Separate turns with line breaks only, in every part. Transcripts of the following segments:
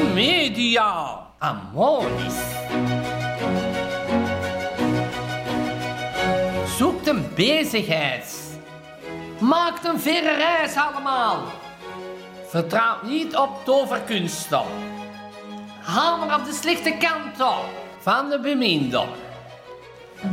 Remedia Amoris. Zoekt een bezigheid. Maakt een verre reis allemaal. Vertrouw niet op toverkunsten. Haal maar op de slechte kant op van de beminde.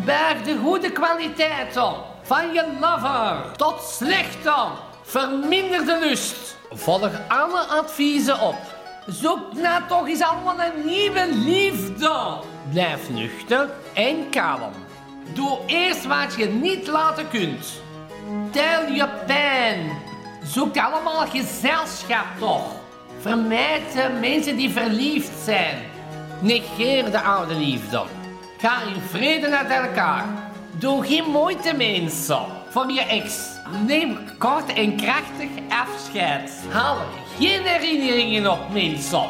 Berg de goede kwaliteiten van je lover tot slechte. Verminder de lust. Volg alle adviezen op. Zoek nou toch eens allemaal een nieuwe liefde. Blijf nuchter en kalm. Doe eerst wat je niet laten kunt. Tel je pijn. Zoek allemaal gezelschap toch. Vermijd de mensen die verliefd zijn. Negeer de oude liefde. Ga in vrede naar elkaar. Doe geen moeite, mensen, voor je ex. Neem kort en krachtig afscheid. Haal geen herinneringen op, mensen.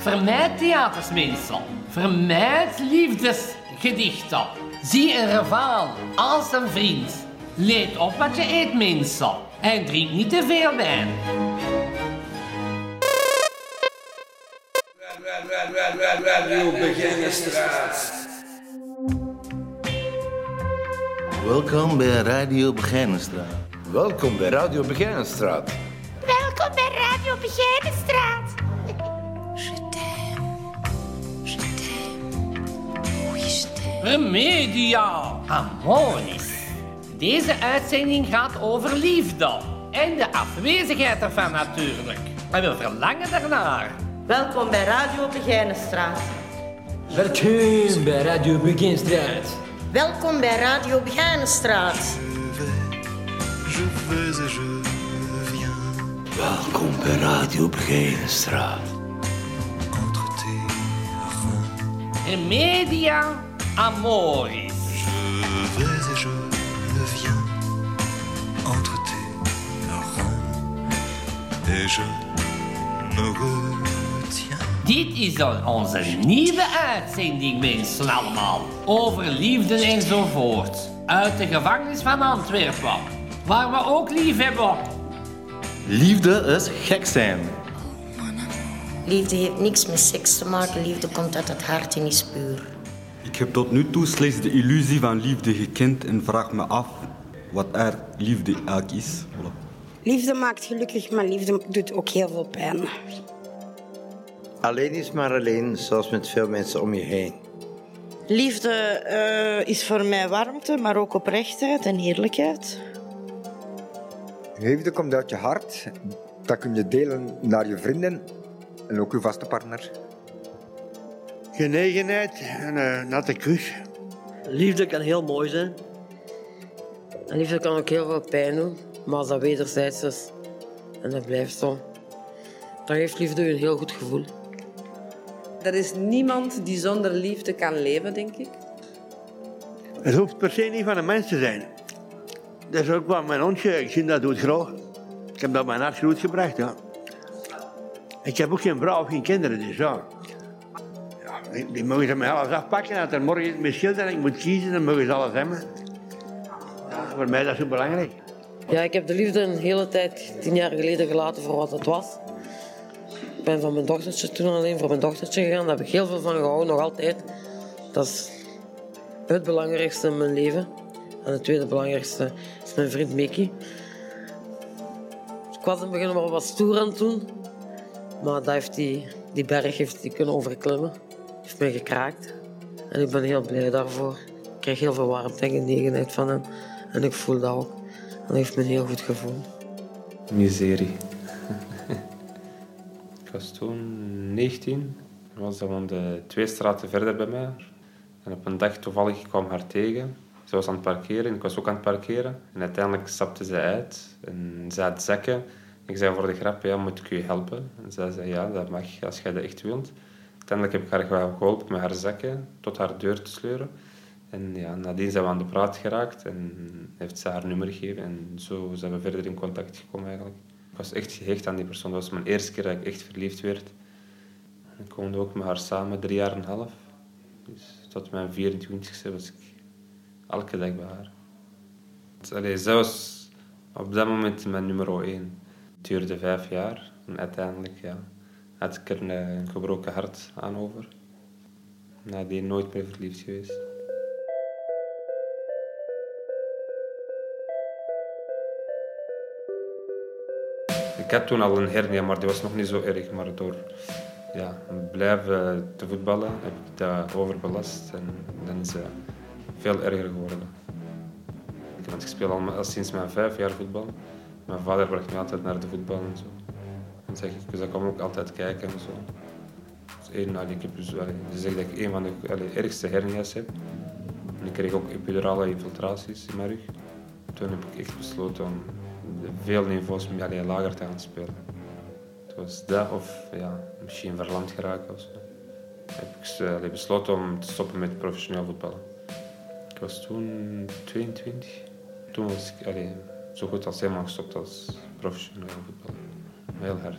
Vermijd theaters, mensen. Vermijd liefdesgedichten. Zie een rivaal als een vriend. Let op wat je eet, mensen. En drink niet te veel wijn.
Welkom bij Radio Begijnenstraat.
Welkom bij Radio Begijnenstraat.
Welkom bij Radio Begijnenstraat.
Remedia Amoris. Deze uitzending gaat over liefde. En de afwezigheid ervan natuurlijk. En we verlangen daarnaar.
Welkom bij Radio Begijnenstraat.
Welkom bij Radio Beginstraat.
Welkom bij Radio Begijnenstraat.
Je vais et je
Welkom bij Radio
reins.
Remedia Amoris.
Je vais et je viens entre tes reins. Et je me retiens.
Dit is onze nieuwe uitzending, mensen allemaal. Over liefde enzovoort. Uit de gevangenis van Antwerpen. Waar we ook lief hebben.
Liefde is gek zijn.
Liefde heeft niks met seks te maken. Liefde komt uit het hart en is puur.
Ik heb tot nu toe slechts de illusie van liefde gekend en vraag me af wat er liefde eigenlijk is. Voilà.
Liefde maakt gelukkig, maar liefde doet ook heel veel pijn.
Alleen is maar alleen, zoals met veel mensen om je heen.
Liefde eh, is voor mij warmte, maar ook oprechtheid en eerlijkheid.
Liefde komt uit je hart. Dat kun je delen naar je vrienden en ook je vaste partner.
Genegenheid en een natte kus.
Liefde kan heel mooi zijn.
En liefde kan ook heel veel pijn doen, maar als dat wederzijds is en dat blijft zo, dan geeft liefde je een heel goed gevoel.
Er is niemand die zonder liefde kan leven, denk ik.
Het hoeft per se niet van een mens te zijn. Dat is ook wat mijn hondje, ik zie dat doet graag. Ik heb dat mijn hart groot gebracht, ja. Ik heb ook geen vrouw of geen kinderen, dus ja. die, mogen ze mij alles afpakken. Als er morgen mee scheelt en ik moet kiezen, dan mogen ze alles hebben. Ja, voor mij is dat zo belangrijk.
Ja, ik heb de liefde een hele tijd, tien jaar geleden, gelaten voor wat het was. Ik ben van mijn dochtertje toen alleen voor mijn dochtertje gegaan. Daar heb ik heel veel van gehouden, nog altijd. Dat is het belangrijkste in mijn leven. En het tweede belangrijkste is mijn vriend Mickey. Ik was in het begin wel wat stoer aan het doen. Maar dat heeft die, die berg heeft die kunnen overklimmen. heeft mij gekraakt. En ik ben heel blij daarvoor. Ik krijg heel veel warmte en genegenheid van hem. En ik voel dat ook. En dat heeft me heel goed gevoel.
Miserie. ik was toen 19. was dat woonde twee straten verder bij mij. En op een dag toevallig kwam haar tegen. Ze was aan het parkeren, ik was ook aan het parkeren. En uiteindelijk stapte ze uit en ze had zakken. Ik zei voor de grap, ja, moet ik u helpen? En zij zei, ja, dat mag, als jij dat echt wilt. Uiteindelijk heb ik haar geholpen met haar zakken tot haar deur te sleuren. En ja, nadien zijn we aan de praat geraakt en heeft ze haar nummer gegeven. En zo zijn we verder in contact gekomen eigenlijk. Ik was echt gehecht aan die persoon. Dat was mijn eerste keer dat ik echt verliefd werd. Ik woonde ook met haar samen drie jaar en een half. Dus tot mijn 24e was ik elke dag bij haar. Allee, zij was op dat moment mijn nummer één. Het duurde vijf jaar en uiteindelijk ja, had ik er een, gebroken hart aan over. Nadien nooit meer verliefd geweest. Ik had toen al een hernia, maar die was nog niet zo erg. Maar door ja, blijven te voetballen heb ik dat overbelast en dan is veel erger geworden. Ik speel al sinds mijn vijf jaar voetbal. Mijn vader bracht me altijd naar de voetbal en zo. En zeg ik, dus ik kwam ook altijd kijken en zo. Dus één, ik heb dus, ze zeggen dat ik een van de ergste hernia's heb. En ik kreeg ook epidurale infiltraties in mijn rug. Toen heb ik besloten om veel niveaus allee, lager te gaan spelen. Het was dat of ja, misschien verlamd geraken of. Heb ik besloten om te stoppen met professioneel voetballen. Was toen 22. Toen was ik allee, zo goed als helemaal gestopt als professioneel voetballer. Heel hard.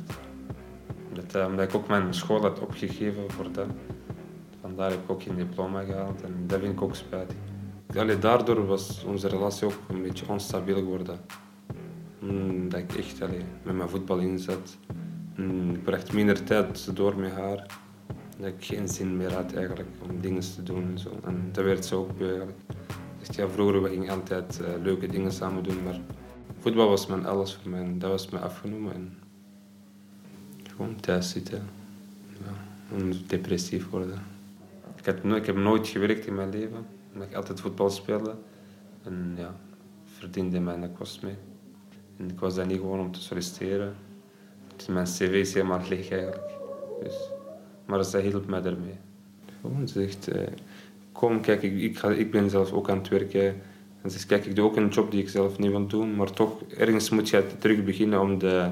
Omdat, eh, omdat ik ook mijn school had opgegeven voor dat. Vandaar heb ik ook geen diploma gehaald en dat vind ik ook spijtig. Daardoor was onze relatie ook een beetje onstabiel geworden. Omdat ik echt met mijn voetbal inzet. Mm, Ik bracht minder tijd door met haar. Dat ik geen zin meer had eigenlijk om dingen te doen en zo. En dat werd ze ook eigenlijk. Echt, ja, vroeger we gingen altijd eh, leuke dingen samen doen, maar voetbal was mijn alles voor mij. En dat was mij afgenomen. En gewoon thuis zitten. Ja, en depressief worden. Ik, heb nooit gewerkt in mijn leven, omdat ik altijd voetbal speelde. En ja, verdiende mijn kost mee. En ik was daar niet gewoon om te solliciteren. Dus mijn cv is helemaal leeg eigenlijk. Dus, maar zij hielp mij daarmee. Gewoon ze zegt, eh, kom kijk, ik, ik, ga, ik ben zelf ook aan het werken. En ze zegt, kijk, ik doe ook een job die ik zelf niet wil doen. Maar toch, ergens moet je terug beginnen om de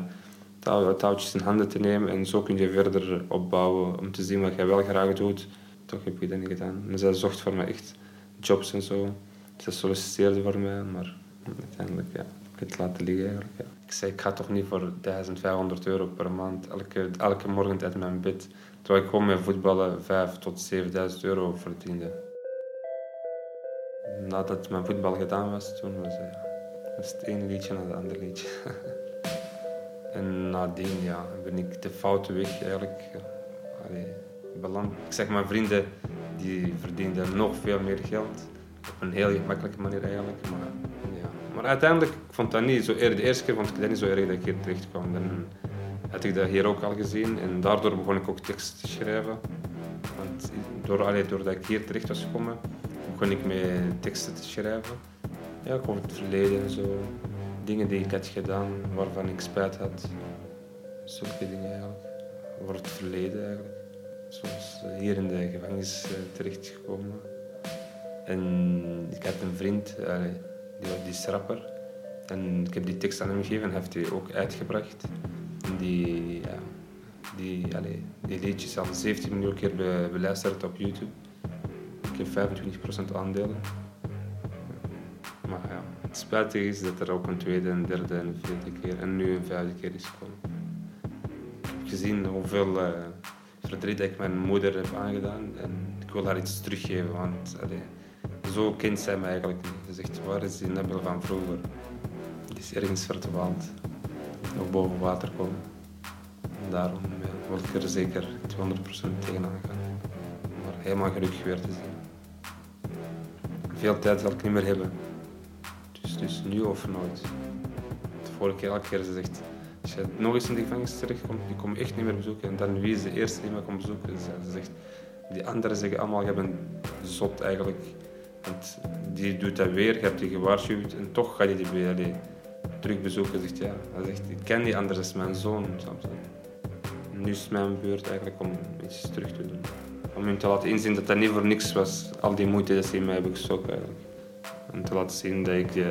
touw- touwtjes in handen te nemen. En zo kun je verder opbouwen om te zien wat jij wel graag doet. Toch heb ik dat niet gedaan. En zij zocht voor mij echt jobs en zo. Ze solliciteerde voor mij, maar uiteindelijk ja, het laten liggen. Ik zei, ik ga toch niet voor 1500 euro per maand elke, elke morgen uit mijn bed. Terwijl ik gewoon met voetballen 5 tot 7000 euro verdiende. Nadat mijn voetbal gedaan was, toen was, het, was het liedje naar het andere liedje. en nadien ja, ben ik de foute weg eigenlijk allee, beland. Ik zeg, mijn vrienden die verdienden nog veel meer geld. Op een heel gemakkelijke manier eigenlijk. Maar, ja. maar uiteindelijk ik vond dat niet zo erg. De eerste keer vond ik dat niet zo erg dat ik hier terecht kwam. Dan had ik dat hier ook al gezien. En daardoor begon ik ook teksten te schrijven. Want door, allee, doordat ik hier terecht was gekomen, begon ik met teksten te schrijven. Ja, over het verleden en zo. Dingen die ik had gedaan waarvan ik spijt had. Zulke dingen eigenlijk. Over het verleden eigenlijk. Zoals eh, hier in de gevangenis eh, terechtgekomen. En ik had een vriend, die, was- die rapper. En ik heb die tekst aan hem gegeven en heeft die ook uitgebracht. Die, ja, die, die liedjes al 17 miljoen keer be- beluisterd op YouTube. Ik heb 25% aandelen. Maar ja, het spijtige is dat er ook een tweede, een derde en een vierde keer en nu een vijfde keer is gekomen. Gezien hoeveel eh, verdriet ik mijn moeder heb aangedaan en ik wil haar iets teruggeven, want allee, zo kent zij mij eigenlijk niet. Ze zegt, waar is die Nabil van vroeger? Die is ergens verdwaald. Nog boven water komen. Daarom ja, wil ik er zeker 200% tegenaan gaan. Maar helemaal gelukkig weer te zien. Veel tijd zal ik niet meer hebben. Dus, dus nu of nooit. De vorige keer, elke keer ze zegt, als je nog eens in de gevangenis terechtkomt, die kom echt niet meer bezoeken. En dan wie is de eerste die mij komt bezoeken? Ze, ze zegt, die anderen zeggen allemaal, je bent zot eigenlijk. Want die doet dat weer, je hebt die gewaarschuwd en toch ga je die allee, terug bezoeken. Zegt, ja. Hij zegt, ik ken die andere, dat is mijn zoon. Nu is het mijn beurt eigenlijk om iets terug te doen. Om hem te laten inzien dat dat niet voor niks was, al die moeite dat ze in mij hebben gestoken eigenlijk. En te laten zien dat ik die,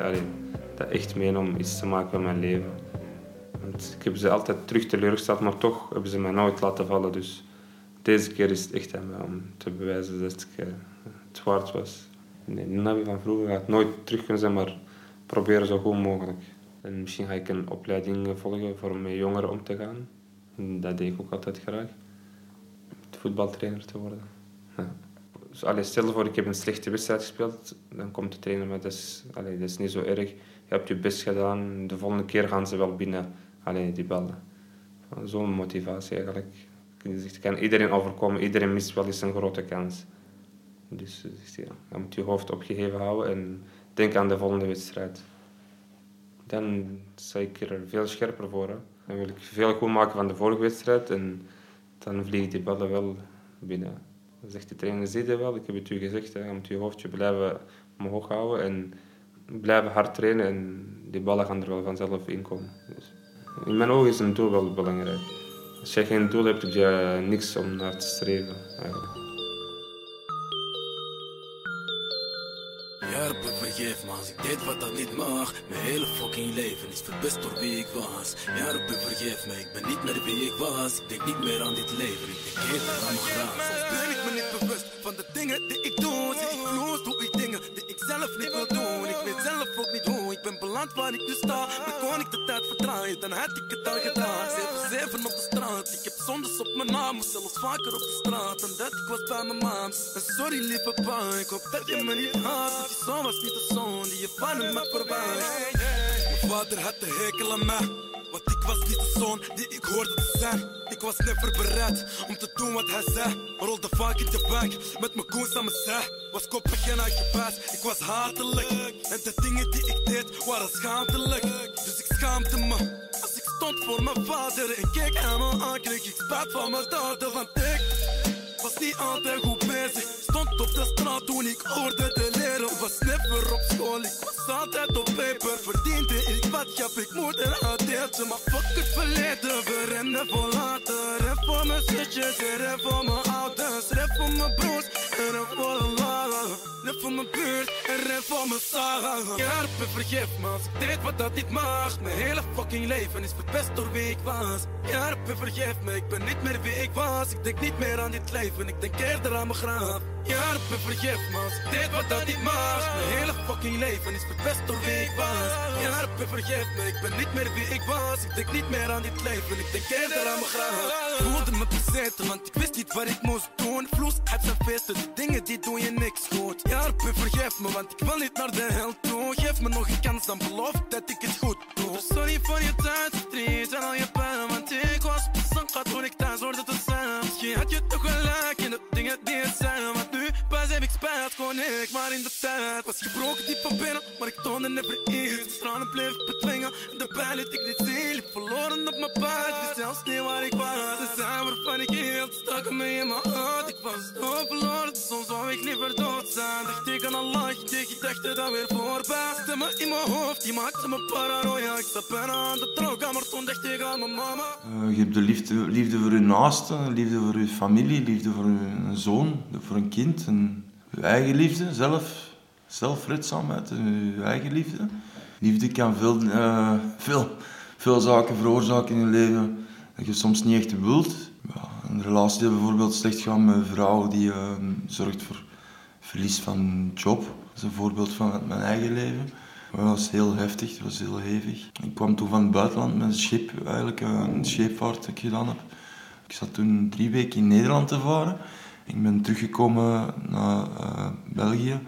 dat echt meen om iets te maken van mijn leven. Want ik heb ze altijd terug teleurgesteld, maar toch hebben ze mij nooit laten vallen. Dus deze keer is het echt aan mij om te bewijzen dat ik eh, het waard was. Nee, Nabi van vroeger gaat nooit terug kunnen zijn, maar proberen zo goed mogelijk. En misschien ga ik een opleiding volgen voor met jongeren om te gaan. Dat deed ik ook altijd graag. Voetbaltrainer te worden. Ja. Dus, allee, stel voor, ik heb een slechte wedstrijd gespeeld, dan komt de trainer, maar dat is, dat is niet zo erg. Je hebt je best gedaan, de volgende keer gaan ze wel binnen, allee, die ballen. Zo'n motivatie eigenlijk. Zegt, kan iedereen overkomen, iedereen mist wel eens een grote kans. Dus eh, ja, je moet je hoofd opgeheven houden en denk aan de volgende wedstrijd. Dan sta ik er veel scherper voor. Hè. Wil ik veel goed maken van de vorige wedstrijd en dan vliegen die ballen wel binnen. Dan zegt de trainer, zie wel, ik heb het u gezegd, hè. je moet je hoofdje blijven omhoog houden en blijven hard trainen en die ballen gaan er wel vanzelf in komen. Dus in mijn ogen is een doel wel belangrijk. Als je geen doel hebt, heb je niks om naar te streven. Eigenlijk.
Rabbi, vergeef me als ik deed wat dat niet mag. Mijn hele fucking leven is verpest door wie ik was. Ja, vergeef me, ik ben niet meer wie ik was. Ik denk niet meer aan dit leven, ik denk eerder aan mijn. Soms ben ik me niet bewust van de dingen die ik doe. Zie ik los, doe ik dingen die ik zelf niet wil doen. Niet hoe, ik ben beland waar ik nu sta. Maar kon ik de tijd verdraaien, dan had ik het al gedaan. Zeven, zeven op de straat, ik heb zondes op mijn naam. Zelfs vaker op de straat, en dat ik was bij mijn maam. En sorry lieve pa, ik hoop dat je me niet haat. Want je zoon was niet de zoon die je van hem had verwacht. Mijn vader had de hekel aan mij. Want ik was niet de zoon die ik hoorde te zijn. Ik was never bereid om te doen wat hij zei. Rolde vaak in de bank met mijn koers aan mijn zij. Was koppig en uitgepaast, ik was hatelijk. En de dingen die ik deed waren schaamtelijk. Dus ik schaamde me. Als ik stond voor mijn vader en keek me aan, kreeg ik spijt van mijn daden. Want ik was niet altijd goed bezig. Op de straat toen ik hoorde te leren. Was never op school, ik was altijd op paper. Verdiende ik wat, gaf ik moeder een deeltje. Maar fuck het verleden, we rennen voor later. Rep voor mijn zusjes en rep voor mijn ouders. Rep voor mijn broers en rep voor een lala. Rep voor mijn buurt en rep voor mijn saga. Rabbi, vergeef me als ik deed wat dat niet mag. Mijn hele fucking leven is verpest door wie ik was. Rabbi, vergeef me, ik ben niet meer wie ik was. Ik denk niet meer aan dit leven, ik denk eerder aan mijn graf. Ja, vergeef me als ik deed wat dat niet mag. Mijn hele fucking leven is verpest door wie ik was. Ja, Rabbi, vergeef me, ik ben niet meer wie ik was. Ik denk niet meer aan dit leven, ik denk eerder aan mijn graf. Ik voelde me bezeten, want ik wist niet wat ik moest doen. Vloes, het zijn feesten, die dingen die doen je niks goed. Ja, Rabbi, vergeef me, want ik wil niet naar de hel toe. Geef me nog een kans, dan beloof dat ik het goed doe. Sorry voor je tijd, verdriet en al je pijn, want ik was besanka toen ik thuis hoorde te zijn. Misschien had je toch gelijk in de dingen die het zijn, spijt, kon ik maar in de tijd. Was gebroken diep van binnen, maar ik toonde never iets. De tranen bleef ik bedwingen, en daarbij liet ik niet zien. Liep verloren op mijn pad, wist zelfs niet waar ik was. De zijn waarvan ik hield, staken me in mijn hart. Ik was zo verloren, soms wou ik liever dood zijn. Dacht ik aan Allah, ik deed gedachten dan weer voorbij. Stemmen in mijn hoofd, die maakte me paranoia. Ik zat bijna aan de droog, maar toen dacht ik aan mijn mama.
Eh, je hebt de liefde, liefde voor je naasten, liefde voor je familie, liefde voor een zoon, voor een kind. Je eigen liefde, zelf, zelfredzaamheid, en je eigen liefde. Liefde kan veel, eh, veel, veel zaken veroorzaken in je leven dat je soms niet echt wilt. Ja, een relatie die bijvoorbeeld slecht gaat met een vrouw die eh, zorgt voor verlies van job. Dat is een voorbeeld van mijn eigen leven. Dat was heel heftig, dat was heel hevig. Ik kwam toen van het buitenland met een schip, eigenlijk eh, een scheepvaart dat ik gedaan heb. Ik zat toen drie weken in Nederland te varen. Ik ben teruggekomen naar eh, België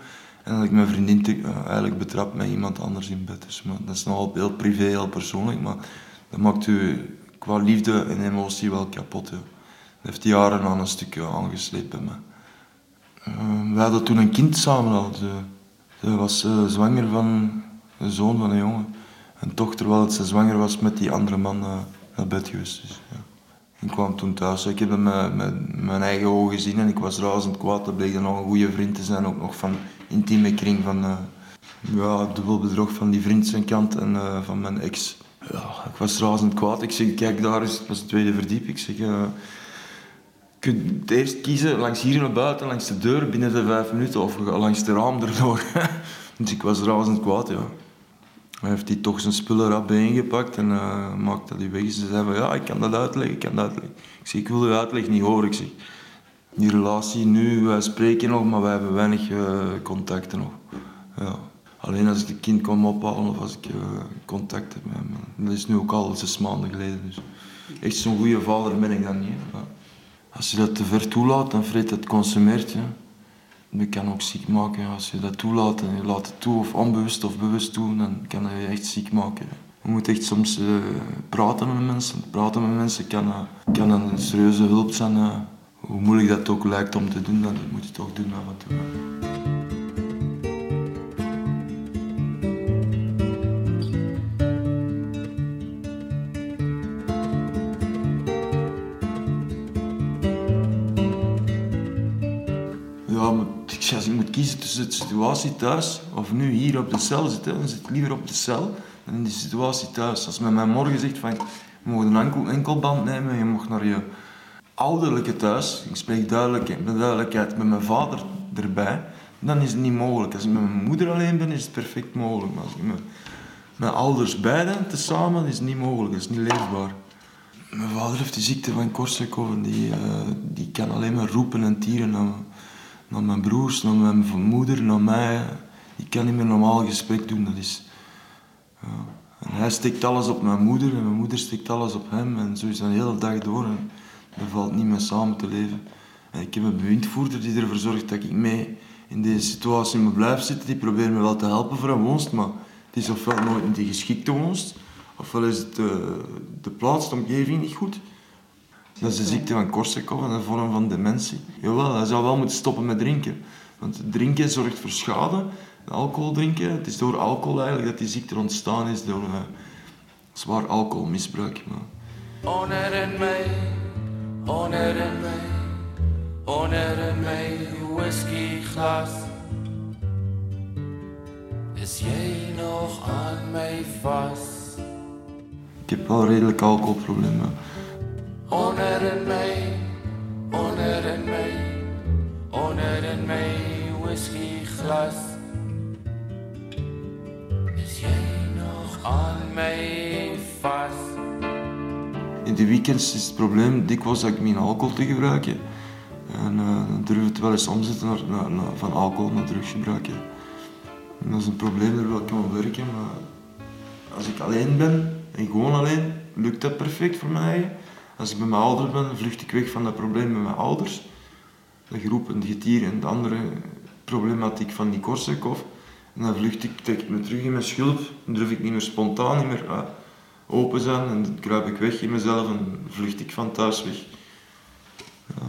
en had ik mijn vriendin te- eh, eigenlijk betrapt met iemand anders in bed. Dus, maar dat is nogal heel privé, heel persoonlijk, maar dat maakt u qua liefde en emotie wel kapot. Dat heeft jaren aan een stukje aangesleept bij. Eh, we hadden toen een kind samen al. Ze, was zwanger van een zoon van een jongen. En toch, terwijl ze zwanger was met die andere man, naar bed geweest. Dus. Ik kwam toen thuis. Ik heb dat met, met mijn eigen ogen gezien en ik was razend kwaad. Dat bleek dan nog een goede vriend te zijn, ook nog van intieme kring van eh, ja, dubbel bedrog van die vriend zijn kant en eh, van mijn ex. Ja, ik was razend kwaad. Ik zeg, kijk daar is, het was de tweede verdiep. Ik zeg, eh, je kunt eerst kiezen langs hier naar buiten, langs de deur binnen de vijf minuten of langs de raam erdoor. dus ik was razend kwaad, ja. Hij heeft hij toch zijn spullen rap ingepakt en eh maakte dat hij weg. Ze zei van, ja, ik kan dat uitleggen, ik kan dat uitleggen. Ik zeg, ik wil de uitleg niet horen. Ik zeg, die relatie nu, wij spreken nog, maar wij hebben weinig eh, contacten nog. Ja. Alleen als ik het kind kwam ophalen of als ik eh, contact heb met hem. Dat is nu ook al zes maanden geleden. Dus. Echt zo'n goede vader ben ik dan niet. Als je dat te ver toelaat, dan vreet het consumeert. Ja. Dat kan ook ziek maken. Als je dat toelaat en je laat het toe, of onbewust of bewust toe, dan kan dat je echt ziek maken. Je moet echt soms eh, praten met mensen. Praten met mensen kan, eh, kan een serieuze hulp zijn. eh. hoe moeilijk dat ook lijkt om te doen, dan moet je toch doen af en toe. De situatie thuis of nu hier op de cel zitten, dan zit ik liever op de cel dan in die situatie thuis. Als men mij morgen zegt van, je mag een enkel, enkelband nemen, je mag naar je ouderlijke thuis, ik spreek duidelijk, met duidelijkheid met mijn vader erbij, dan is het niet mogelijk. Als ik met mijn moeder alleen ben, is het perfect mogelijk. Maar als ik met mijn ouders beiden tezamen, is het niet mogelijk, dat is niet leefbaar. Mijn vader heeft de ziekte van Korsakoff en die, eh, die kan alleen maar roepen en tieren naar mijn broers, naar mijn moeder, naar mij. Die kan niet meer normaal gesprek doen. Dat is. En hij steekt alles op mijn moeder en mijn moeder steekt alles op hem. En zo is dat de hele dag door. En valt niet meer samen te leven. En ik heb een bewindvoerder die ervoor zorgt dat ik mee in deze situatie me blijf zitten. Die probeert me wel te helpen voor een woonst, maar het is ofwel nooit die geschikte woonst, ofwel is het, eh, de plaats, de omgeving niet goed. Dat is de ziekte van Korsakoff en een vorm van dementie. Jawel, hij zou wel moeten stoppen met drinken. Want drinken zorgt voor schade. Alcohol drinken, het is door alcohol eigenlijk dat die ziekte ontstaan is, door eh, zwaar alcoholmisbruik. Maar
Onder in mij, onder in mij, onder in mij whiskyglas. Is jij nog aan mij vast?
ik heb wel redelijk alcoholproblemen.
Onder in onder in mij, onder in mij whiskyglas. Is jij nog aan mij vast?
In de weekends is het probleem dikwijls dat ik mijn alcohol te gebruiken. En eh, dan durf het wel eens omzetten naar, naar, van alcohol naar drugsgebruik. dat is een probleem, wil ik aan werken. Maar als ik alleen ben, en gewoon alleen, lukt dat perfect voor mij. Als ik bij mijn ouders ben, vlucht ik weg van dat probleem met mijn ouders. De groep en de getier en de andere problematiek van die Korsakoff. En dan vlucht ik, trek ik me terug in mijn schulp. Dan durf ik niet meer spontaan, niet meer ah, open zijn. En dan kruip ik weg in mezelf en vlucht ik van thuis weg. Ja.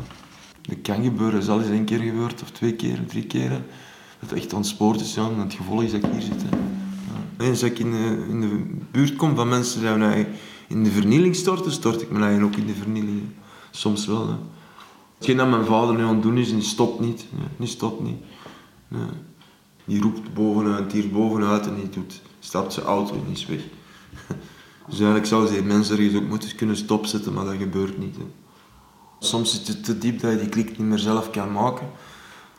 Dat kan gebeuren, dat is al eens één keer gebeurd, of twee keer, drie keer. Dat het echt ontspoord is, ja. En het gevolg is dat ik hier zit. hè. Ja. Eens dat ik in de, in de buurt kom van mensen die in de vernieling storten, stort ik mijn eigen ook in de vernieling. Soms wel. Hè. Hetgeen dat mijn vader nu aan het doen is, die stopt niet. Die stopt niet. Die roept bovenuit, hier bovenuit en die doet, stapt zijn auto en is weg. Dus eigenlijk zou die mensen ergens ook moeten kunnen stopzetten, maar dat gebeurt niet. Hè. Soms zit het te diep dat je die klik niet meer zelf kan maken.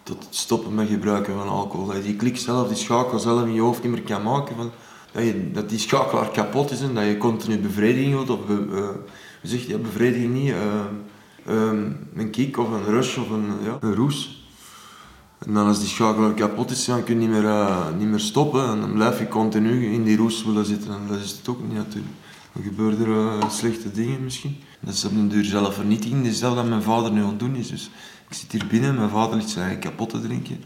Tot het stoppen met gebruiken van alcohol. Dat je die klik zelf, die schakel zelf in je hoofd niet meer kan maken. Van, dat, dat die schakelaar kapot is en dat je continu bevrediging wilt. Of, be- eh, hoe zeg je dat? Bevrediging niet. eh, ehm, een kick of een rush of een, ja, een roes. En dan als die schakelaar kapot is, dan kun je niet meer, eh, niet meer stoppen. En dan blijf je continu in die roes willen zitten. En dat is het ook niet natuurlijk. Dan gebeuren er eh, slechte dingen misschien. Dat is op een duur zelfvernietiging. Dat is dat mijn vader nu aan het doen is. Dus ik zit hier binnen, mijn vader ligt zijn eigen kapot te drinken.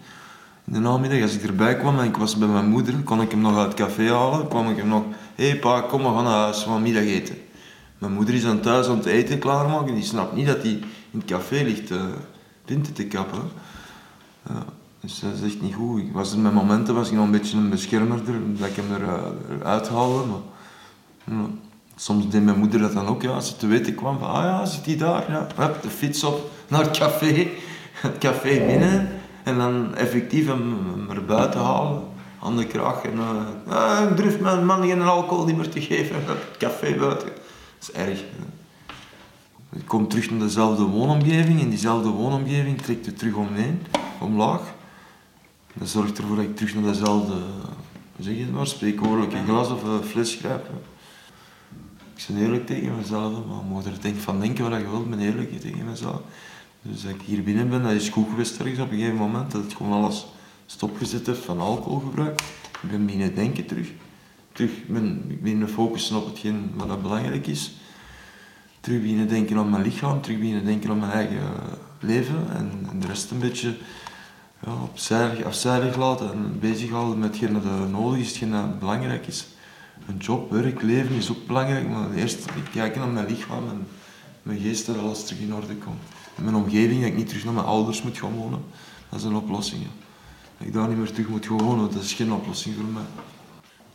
De namiddag, als ik erbij kwam en ik was bij mijn moeder, kon ik hem nog uit het café halen. kwam ik hem nog, hé hey pa, kom, we gaan naar huis, we gaan middageten. Mijn moeder is dan thuis aan het eten klaarmaken. Die snapt niet dat hij in het café ligt uh, pinten te kappen. Ja, dus dat is echt niet goed. Ik was er met momenten was ik nog een beetje een beschermer, er, dat ik hem er, uh, eruit haalde. Maar. Soms deed mijn moeder dat dan ook, ja, als ze te weten kwam van, ah ja, zit hij daar? Ja, hup, de fiets op naar het café, het café binnen en dan effectief hem, hem er buiten halen, aan de kraag. En uh, ik durf mijn man geen alcohol niet meer te geven, café buiten. Dat is erg. Ik kom terug naar dezelfde woonomgeving, in diezelfde woonomgeving trekt het terug omheen, omlaag. Dat zorgt ervoor dat ik terug naar dezelfde, zeg je het maar, spreekwoordelijke glas of uh, fles grijp. Ik ben eerlijk tegen mezelf, maar je mag er denk van denken wat je wilt, ik ben eerlijk tegen mezelf. Dus dat ik hier binnen ben, dat is goed geweest op een gegeven moment, dat ik gewoon alles stopgezet heb van alcoholgebruik. Ik ben beginnen denken terug. Terug ben ik beginnen focussen op hetgeen wat belangrijk is. Terug beginnen denken aan mijn lichaam, terug beginnen denken aan mijn eigen leven en, en de rest een beetje ja, opzijdig, afzijdig laten en bezighouden met hetgeen dat nodig is, hetgeen dat belangrijk is. Een job, werk, leven is ook belangrijk, maar eerst kijken naar mijn lichaam en mijn geest dat alles terug in orde komt. Mijn omgeving, dat ik niet terug naar mijn ouders moet gaan wonen, dat is een oplossing. Dat ik daar niet meer terug moet gaan wonen, dat is geen oplossing voor mij.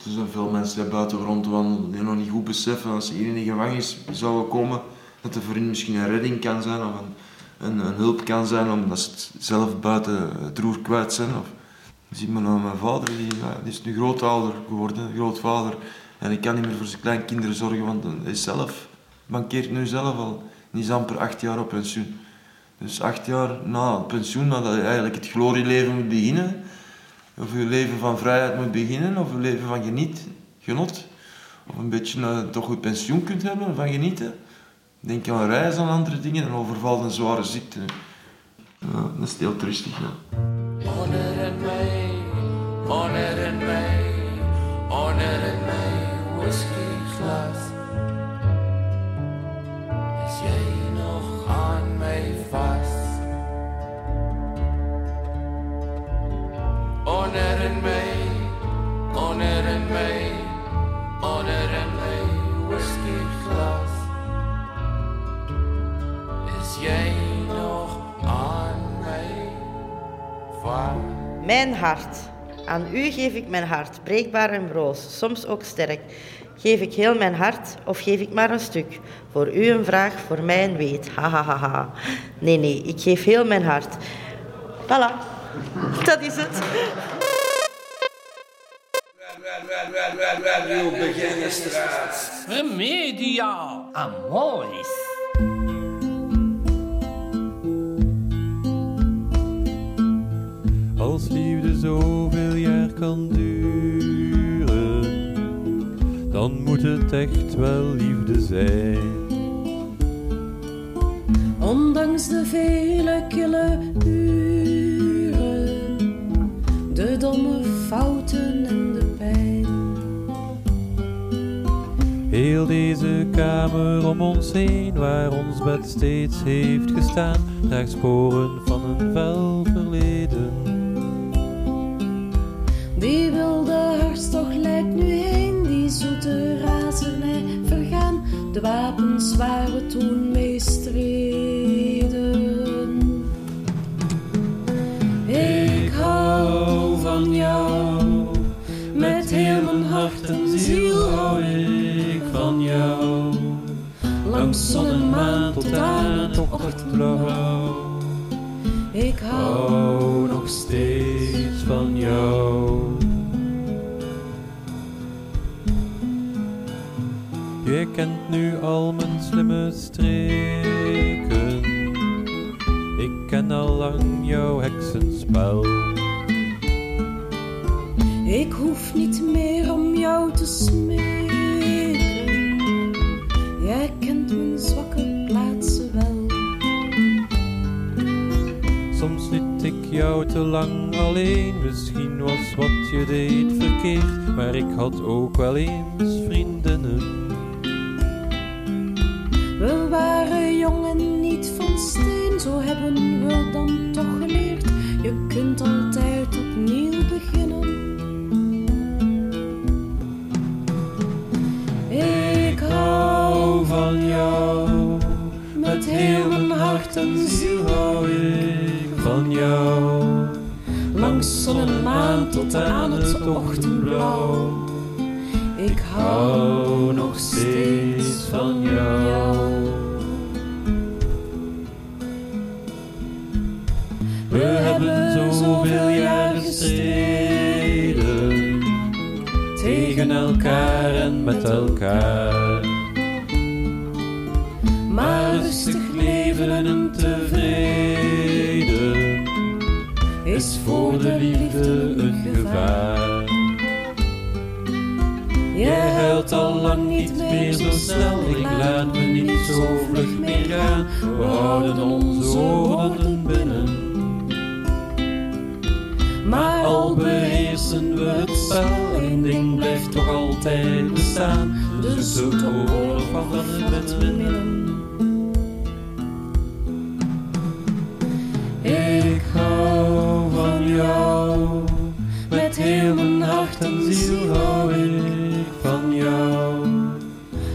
Er zijn veel mensen die buiten rondwandelen die nog niet goed beseffen als ze hier in de gevangenis zouden komen, dat er voor hen misschien een redding kan zijn of een, een, een hulp kan zijn omdat ze zelf buiten het roer kwijt zijn. Of, ziet maar naar mijn vader, die, die is nu grootouder geworden, grootvader. En ik kan niet meer voor zijn kleinkinderen zorgen, want hij is zelf, bankeert nu zelf al. Die is amper acht jaar op pensioen. Dus acht jaar na het pensioen, nadat je eigenlijk het glorieleven moet beginnen, of je leven van vrijheid moet beginnen, of je leven van geniet, genot, of een beetje uh, toch je pensioen kunt hebben van genieten. Denk aan reizen en andere dingen en overvalt een zware ziekte. Ja, dat is heel tristig. Ja.
Honderd mij, honderd mij, honderd mij, whiskyglas. Is vast? Honderd mij, honderd mij, honderd mij, whiskyglas. Is jij nog aan mij vast?
Mijn hart. Aan u geef ik mijn hart, breekbaar en broos, soms ook sterk. Geef ik heel mijn hart of geef ik maar een stuk? Voor u een vraag, voor mij een weet. Ha ha ha ha. Nee, nee, ik geef heel mijn hart. Voilà, dat is het.
Radio Beginnestraat. Remedia. Amoris.
Als liefde zoveel jaar kan duren, dan moet het echt wel liefde zijn.
Ondanks de vele kille uren, de domme fouten en de pijn.
Heel deze kamer om ons heen, waar ons bed steeds heeft gestaan, draagt sporen van een fel verleden.
Die wilde hartstocht lijkt nu heen, zoete razernij vergaan. De wapens waren toen meestreden. Ik hou van jou, met heel mijn hart en ziel hou ik van jou. Langs zon en maan tot aan het ochtendblauw. Ik hou nog steeds van jou.
Kent nu al mijn slimme streken. Ik ken al lang jouw heksenspel.
Ik hoef niet meer om jou te smeken. Jij kent mijn zwakke plaatsen wel.
Soms liet ik jou te lang alleen. Misschien was wat je deed verkeerd, maar ik had ook wel eens vriendinnen.
We waren jong en niet van steen, zo hebben we dan toch geleerd. Je kunt altijd opnieuw beginnen. Ik hou van jou, met heel mijn hart en ziel hou ik van jou. Langs zon en maan tot aan het ochtendblauw. Ik hou nog steeds van jou.
Hebben zoveel jaar gestreden tegen elkaar en met elkaar.
Maar rustig leven en tevreden
is voor de liefde een gevaar. Jij huilt al lang niet meer zo snel, ik laat me niet zo vlug meer gaan. We houden onze oren binnen. Maar al beheersen we het spel, één ding blijft toch altijd bestaan. De zoete oorlog van het beminnen. Ik hou van jou, met heel mijn hart en ziel hou ik van jou.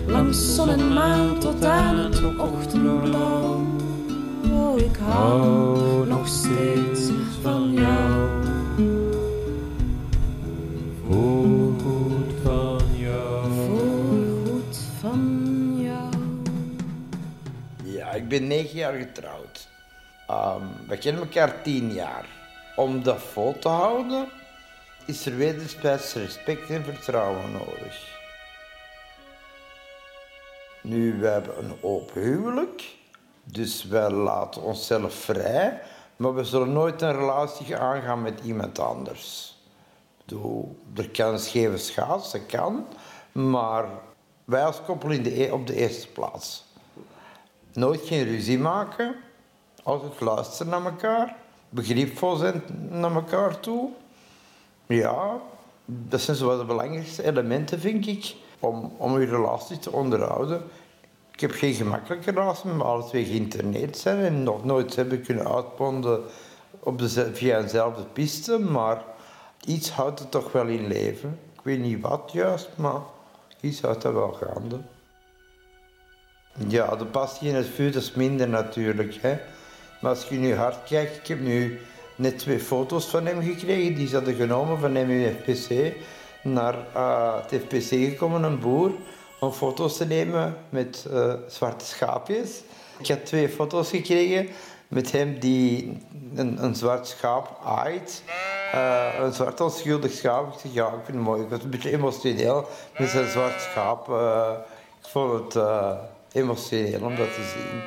Langs zon en maan tot aan het ochtendblauw. Oh, ik hou nog steeds
ik ben negen jaar getrouwd. Ehm, we kennen elkaar tien jaar. Om dat vol te houden, is er wederzijds respect en vertrouwen nodig. Nu, we hebben een open huwelijk, dus wij laten onszelf vrij, maar we zullen nooit een relatie aangaan met iemand anders. Bedoel, er kan scheve schaats, dat kan, maar wij als koppel in de, e- op de eerste plaats. Nooit geen ruzie maken, altijd luisteren naar elkaar, begripvol zijn naar elkaar toe. Ja, dat zijn zo de belangrijkste elementen, vind ik, om, om je relatie te onderhouden. Ik heb geen gemakkelijke relatie, maar alle twee geïnterneerd zijn en nog nooit hebben kunnen uitponden op de, via dezelfde piste, maar iets houdt het toch wel in leven. Ik weet niet wat juist, maar iets houdt dat wel gaande. Ja, de passie in het vuur is minder natuurlijk. Hè. Maar als je nu hard kijkt, ik heb nu net twee foto's van hem gekregen. Die hadden genomen van hem in FPC. Naar eh, het FPC gekomen, een boer, om foto's te nemen met eh, zwarte schaapjes. Ik had twee foto's gekregen met hem die een, een zwart schaap aait. Eh, een zwart onschuldig schaap. Ik zeg, ja, ik vind het mooi. Ik was een beetje emotioneel met zijn zwart schaap. Ik vond het emotioneel om dat te zien.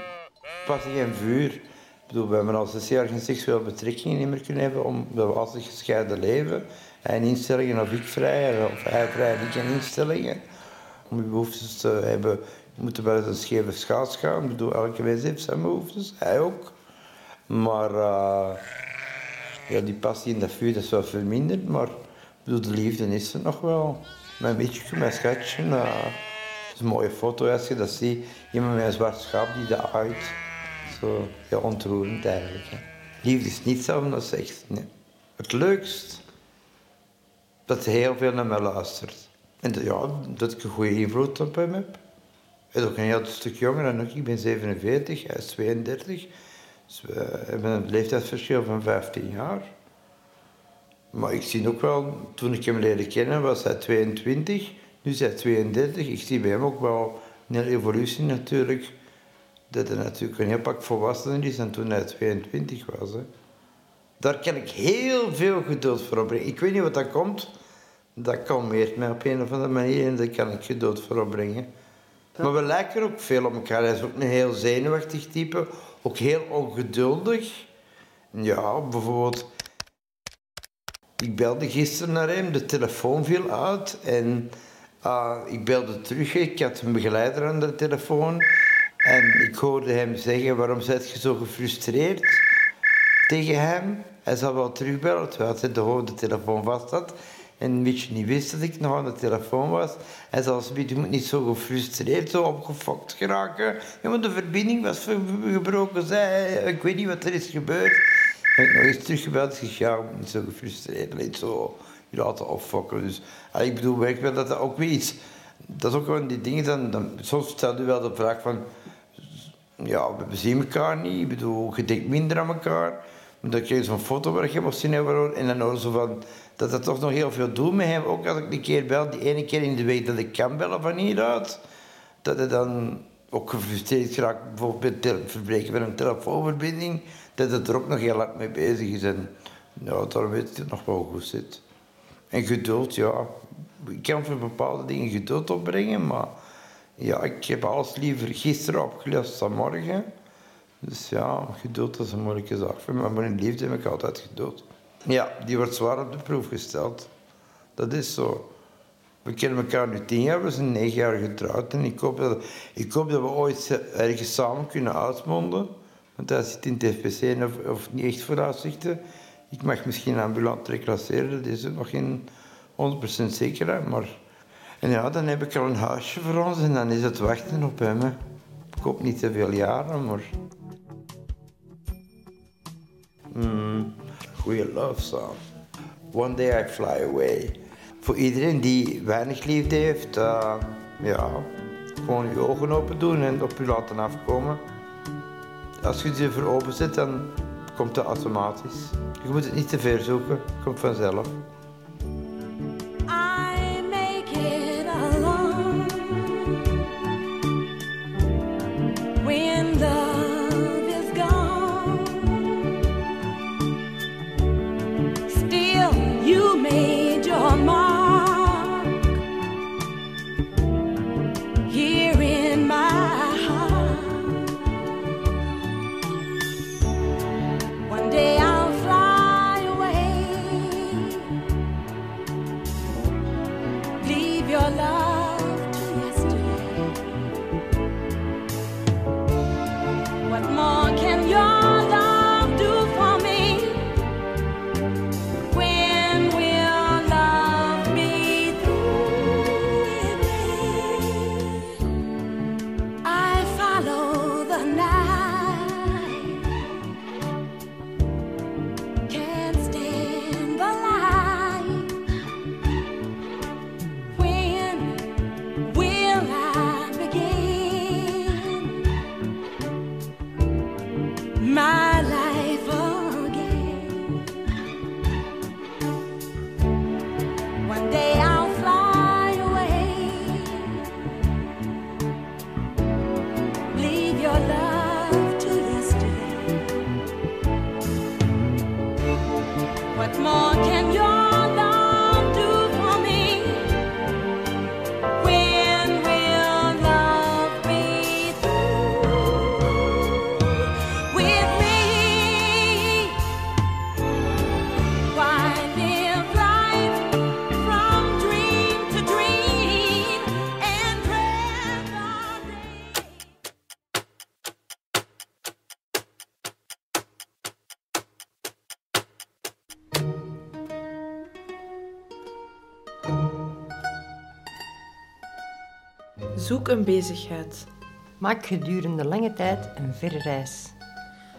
Passie en vuur. Bedoel, we hebben al zes jaar geen seksuele betrekkingen meer kunnen hebben, omdat we altijd gescheiden leven. Hij in instellingen of ik vrij, of hij vrij en ik in instellingen. Om je behoeftes te hebben, moeten we wel eens een scheve schaats gaan. Ik bedoel, elke mens heeft zijn behoeftes, hij ook. Maar eh, ja, die passie en dat vuur, dat is wel verminderd, maar bedoel, de liefde is er nog wel. Mijn beetje, mijn schatje. eh, een mooie foto als je dat ziet. Iemand met een zwart schaap die dat uit. Zo, ontroerend eigenlijk. Hè. Liefde is niet als seks. Nee. Het leukst, dat heel veel naar mij luistert. En dat, ja, dat ik een goede invloed op hem heb. Hij is ook een heel stuk jonger dan ik. Ik ben 47, hij is 32. Dus we hebben een leeftijdsverschil van 15 jaar. Maar ik zie ook wel, toen ik hem leerde kennen, was hij 22. Nu is hij 32. Ik zie bij hem ook wel een evolutie natuurlijk. Dat hij natuurlijk een heel pak volwassener is dan toen hij 22 was. Hè. Daar kan ik heel veel geduld voor opbrengen. Ik weet niet wat dat komt. Dat kalmeert mij op een of andere manier en daar kan ik geduld voor opbrengen. Maar we lijken ook veel op elkaar. Hij is ook een heel zenuwachtig type. Ook heel ongeduldig. Ja, bijvoorbeeld... Ik belde gisteren naar hem, de telefoon viel uit en ah, ik belde terug. Ik had een begeleider aan de telefoon en ik hoorde hem zeggen: Waarom bent je zo gefrustreerd tegen hem? Hij zou wel terugbellen, terwijl hij de de telefoon vast had en beetje niet wist dat ik nog aan de telefoon was. Hij zei: je moet niet zo gefrustreerd, zo opgefokt geraken. Ja, de verbinding was gebroken, zei. Ik weet niet wat er is gebeurd. Heb ik nog eens teruggebeld. Ik zeg, ja, niet zo gefrustreerd. Niet zo laten opfokken. Dus ik bedoel, werk wel dat dat ook weer iets... Dat is ook gewoon die dingen, dan, soms stel je wel de vraag van... Ja, we zien elkaar niet. Ik bedoel, je denkt minder aan elkaar. Dan krijg je zo'n foto waar je van wordt. En dan hoor je zo van... Dat dat toch nog heel veel doet met hem. Ook als ik een keer bel, die ene keer in de week dat ik kan bellen van hieruit. Dat hij dan ook gefrustreerd geraakt, bijvoorbeeld met het verbreken van een telefoonverbinding, dat het er ook nog heel hard mee bezig is. En ja, daar weet ik het nog wel goed zit. En geduld, ja. Ik kan voor bepaalde dingen geduld opbrengen, maar ja, ik heb alles liever gisteren opgelost dan morgen. Dus ja, geduld is een moeilijke zaak voor maar in liefde heb ik altijd geduld. Ja, die wordt zwaar op de proef gesteld. Dat is zo. We kennen elkaar nu tien jaar, we zijn negen jaar getrouwd. En ik hoop dat, ik hoop dat we ooit ergens samen kunnen uitmonden. Want hij zit in het FPC of, of niet echt vooruitzichten. Ik mag misschien ambulant reclasseren, dat is nog geen 100% zekerheid. Maar... En ja, dan heb ik al een huisje voor ons en dan is het wachten op hem. Hè. Ik hoop niet te veel jaren, maar... Mm, goeie love song. One day I fly away. Voor iedereen die weinig liefde heeft, eh, ja,
Gewoon je ogen open doen en op je laten afkomen. Als je ze voor open zet, dan komt dat automatisch. Je moet het niet te ver zoeken, komt vanzelf.
Zoek een bezigheid.
Maak gedurende lange tijd een verre reis.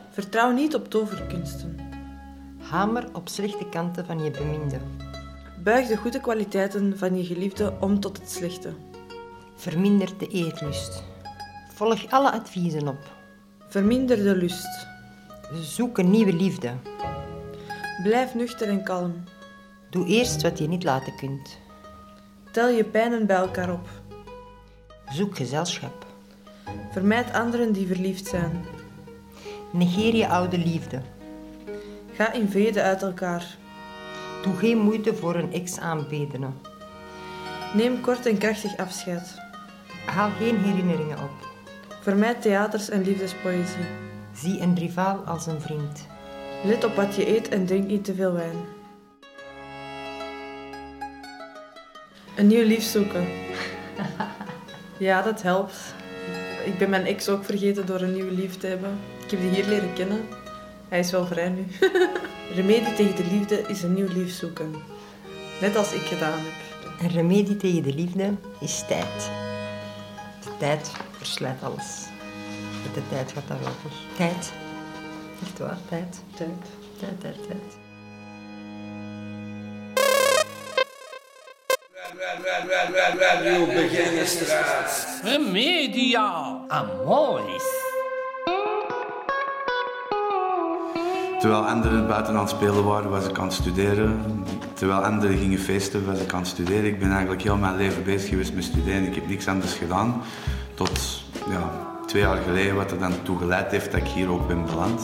Vertrouw niet op toverkunsten.
Hamer op slechte kanten van je beminde.
Buig de goede kwaliteiten van je geliefde om tot het slechte.
Verminder de eetlust. Volg alle adviezen op.
Verminder de lust.
Zoek een nieuwe liefde.
Blijf nuchter en kalm.
Doe eerst wat je niet laten kunt.
Tel je pijnen bij elkaar op.
Zoek gezelschap.
Vermijd anderen die verliefd zijn.
Negeer je oude liefde.
Ga in vrede uit elkaar.
Doe geen moeite voor een ex-aanbedene.
Neem kort en krachtig afscheid.
Haal geen herinneringen op.
Vermijd theaters en liefdespoëzie.
Zie een rivaal als een vriend.
Let op wat je eet en drink niet te veel wijn. Een nieuw lief zoeken. Ja, dat helpt. Ik ben mijn ex ook vergeten door een nieuwe lief te hebben. Ik heb die hier leren kennen. Hij is wel vrij nu. Remedie tegen de liefde is een nieuw lief zoeken. Net als ik gedaan heb.
Een remedie tegen de liefde is tijd. De tijd verslijt alles. Met de tijd gaat dat wel weg. Tijd. Echt waar, tijd.
Tijd.
Tijd, tijd, tijd.
Radio Beginnestraat.
Remedia Amoris.
Terwijl anderen buiten aan het spelen waren, was ik aan het studeren. Terwijl anderen gingen feesten, was ik aan het studeren. Ik ben eigenlijk heel mijn leven bezig geweest met studeren. Ik heb niks anders gedaan. Tot ja, twee jaar geleden, wat er dan toe geleid heeft dat ik hier ook ben beland.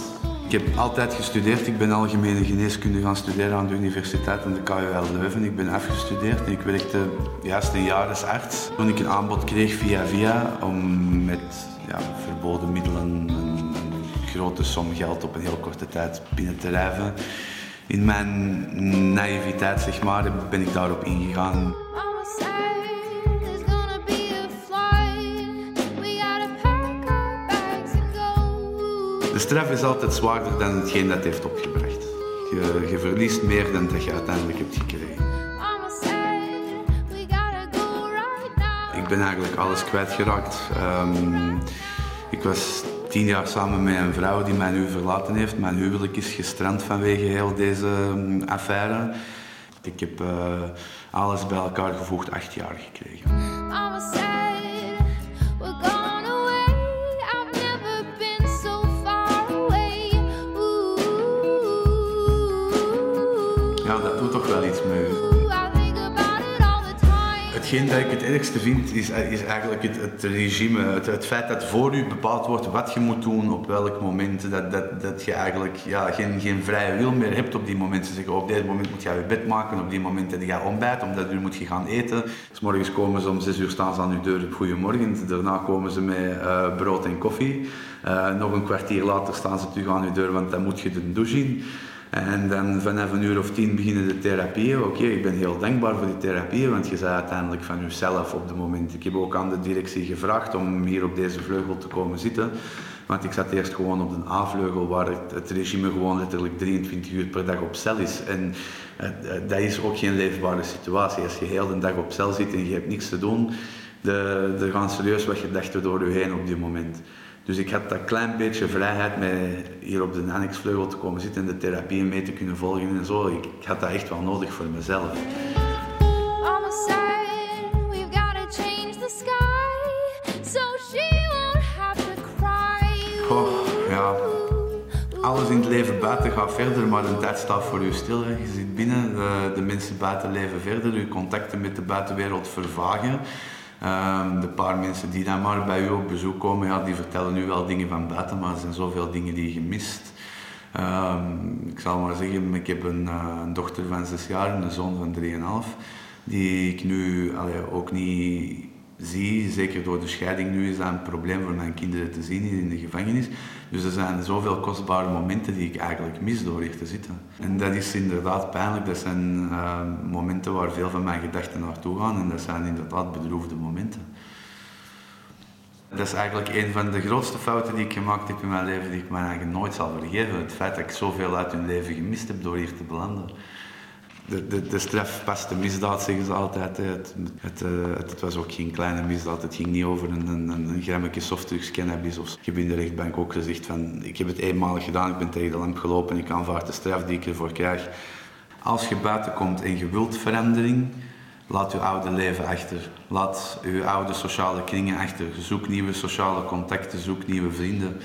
Ik heb altijd gestudeerd. Ik ben algemene geneeskunde gaan studeren aan de Universiteit en de KUL Leuven. Ik ben afgestudeerd en ik werkte juist een jaar als arts. Toen ik een aanbod kreeg via via om met ja, verboden middelen een, een grote som geld op een heel korte tijd binnen te rijven. In mijn naïviteit zeg maar, ben ik daarop ingegaan. De straf is altijd zwaarder dan hetgeen dat heeft opgebracht. Je, je verliest meer dan dat je uiteindelijk hebt gekregen. Ik ben eigenlijk alles kwijtgeraakt. Ehm, ik was tien jaar samen met een vrouw die mij nu verlaten heeft. Mijn huwelijk is gestrand vanwege heel deze ehm, affaire. Ik heb eh, alles bij elkaar gevoegd acht jaar gekregen. Hetgeen dat ik het ergste vind, is, is eigenlijk het, het regime. Het, het feit dat voor u bepaald wordt wat je moet doen, op welk moment. Dat, dat, dat je eigenlijk ja, geen, geen vrije wil meer hebt op die momenten. Ze zeggen, op dit moment moet je je bed maken, op die moment heb je ontbijt, omdat u moet je gaan eten. S morgens komen ze om 6 uur staan ze aan uw deur op goedemorgen. Daarna komen ze met eh, brood en koffie. Eh, nog een kwartier later staan ze terug aan uw deur, want dan moet je de douche in. En dan vanaf een uur of tien beginnen de therapieën. Oké, ik ben heel dankbaar voor die therapieën, want je zei uiteindelijk van jezelf op het moment. Ik heb ook aan de directie gevraagd om hier op deze vleugel te komen zitten. Want ik zat eerst gewoon op de A-vleugel, waar het, regime gewoon letterlijk 23 uur per dag op cel is. En uh, dat is ook geen leefbare situatie. Als je heel de dag op cel zit en je hebt niks te doen, er gaan serieus wat gedachten door je heen op die moment. Dus ik had dat klein beetje vrijheid met hier op de annexvleugel te komen zitten en de therapieën mee te kunnen volgen en zo. Ik, ik had dat echt wel nodig voor mezelf. Goh, ja. Alles in het leven buiten gaat verder, maar de tijd staat voor u stil. Hè. Je zit binnen, de, de mensen buiten leven verder, uw contacten met de buitenwereld vervagen. Um, de paar mensen die dan maar bij u op bezoek komen, die vertellen nu wel dingen van buiten, maar er zijn zoveel dingen die je mist. Um, ik zal maar zeggen, ik heb een, uh, een, dochter van 6 jaar en een zoon van 3,5, die ik nu allee, ook niet zie. Zeker door de scheiding nu is dat een probleem voor mijn kinderen te zien in de gevangenis. Dus er zijn zoveel kostbare momenten die ik eigenlijk mis door hier te zitten. En dat is inderdaad pijnlijk. Dat zijn uh, momenten waar veel van mijn gedachten naartoe gaan en dat zijn inderdaad bedroefde momenten. Dat is eigenlijk een van de grootste fouten die ik gemaakt heb in mijn leven, die ik me eigenlijk nooit zal vergeven. Het feit dat ik zoveel uit hun leven gemist heb door hier te belanden de, de, de straf past de misdaad, zeggen ze altijd. Het, het, het, het, was ook geen kleine misdaad. Het ging niet over een, een, een grammetje softdrugs, cannabis. Of, ik heb in de rechtbank ook gezegd van, ik heb het eenmalig gedaan, ik ben tegen de lamp gelopen, ik aanvaard de straf die ik ervoor krijg. Als je buiten komt en je wilt verandering, laat je oude leven achter. Laat je oude sociale kringen achter. Zoek nieuwe sociale contacten, zoek nieuwe vrienden.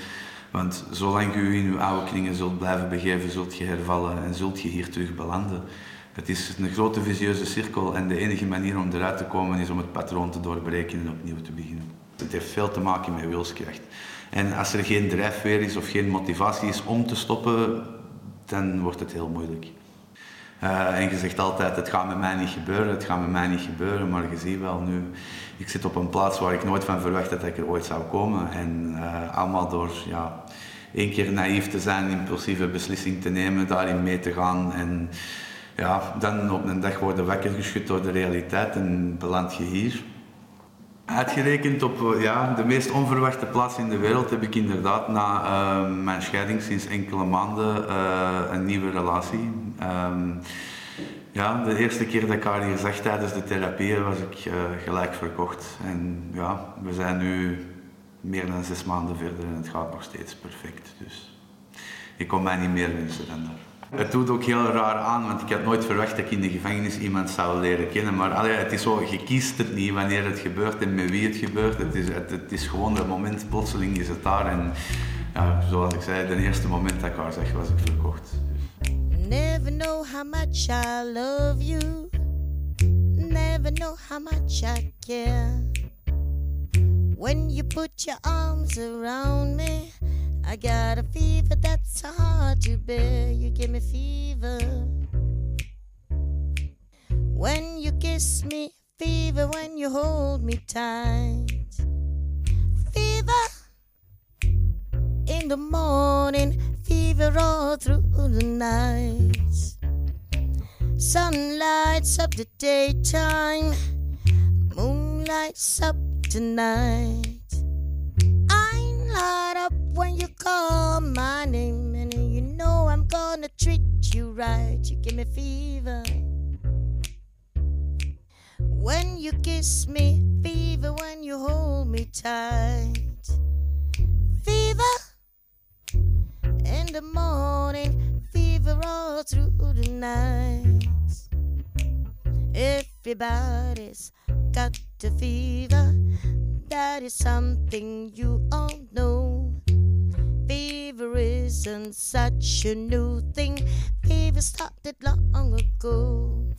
Want zolang je je in je oude kringen zult blijven begeven, zult je hervallen en zult je hier terug belanden. Het is een grote visieuze cirkel en de enige manier om eruit te komen is om het patroon te doorbreken en opnieuw te beginnen. Het heeft veel te maken met wilskracht. En als er geen drijfveer is of geen motivatie is om te stoppen, dan wordt het heel moeilijk. Uh, en je zegt altijd, het gaat met mij niet gebeuren, het gaat met mij niet gebeuren, maar je ziet wel nu, ik zit op een plaats waar ik nooit van verwacht dat ik er ooit zou komen. En uh, allemaal door ja, één keer naïef te zijn, impulsieve beslissing te nemen, daarin mee te gaan en ja, dan op een dag worden wakker geschud door de realiteit en beland je hier. Uitgerekend op eh, ja, de meest onverwachte plaats in de wereld heb ik inderdaad na uh, mijn scheiding sinds enkele maanden uh, een nieuwe relatie. Um, ja, de eerste keer dat ik haar hier zag tijdens de therapie was ik uh, gelijk verkocht. En ja, we zijn nu meer dan zes maanden verder en het gaat nog steeds perfect. Dus ik kon mij niet meer wensen dan dat. Het doet ook heel raar aan, want ik had nooit verwacht dat ik in de gevangenis iemand zou leren kennen. Maar allee, het is zo, je kiest het niet wanneer het gebeurt en met wie het gebeurt. Het is, het, het is gewoon het moment, plotseling is het daar. En ja, zoals ik zei, het eerste moment dat ik haar zag, was ik verkocht.
Never know how much I love you. Never know how much I care. When you put your arms around me. I got a fever that's hard to bear. You give me fever. When you kiss me, fever when you hold me tight. Fever in the morning, fever all through the night. Sun lights up the daytime, moon lights up tonight. I light up when you call my name, and you know I'm gonna treat you right. You give me fever. When you kiss me, fever when you hold me tight. Fever in the morning, fever all through the night. Everybody's got the fever. That is something you all know. Fever is isn't such a new thing. Fever started long ago.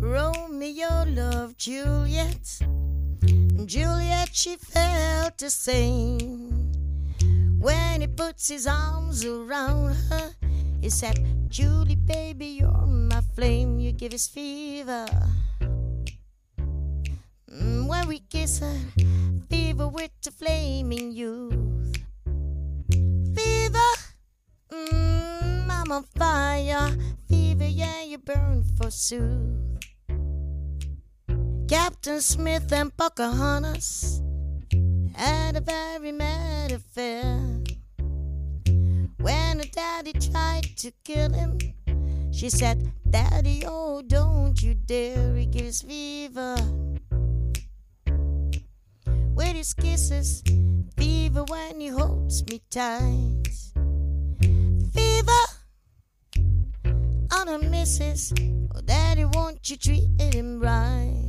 Romeo loved Juliet. Juliet, she felt the same. When he puts his arms around her, he said, Julie, baby, you're my flame. You give us fever. Mm, When we kiss fever with the flaming youth. Fever, mm, I'm on fire. Fever, yeah, you burn forsooth. Captain Smith and Pocahontas had a very mad affair. When her daddy tried to kill him, she said, Daddy, oh, don't you dare, he gives fever. With his kisses, fever when he holds me tight. Fever on a missus, oh, Daddy, won't you treat him right?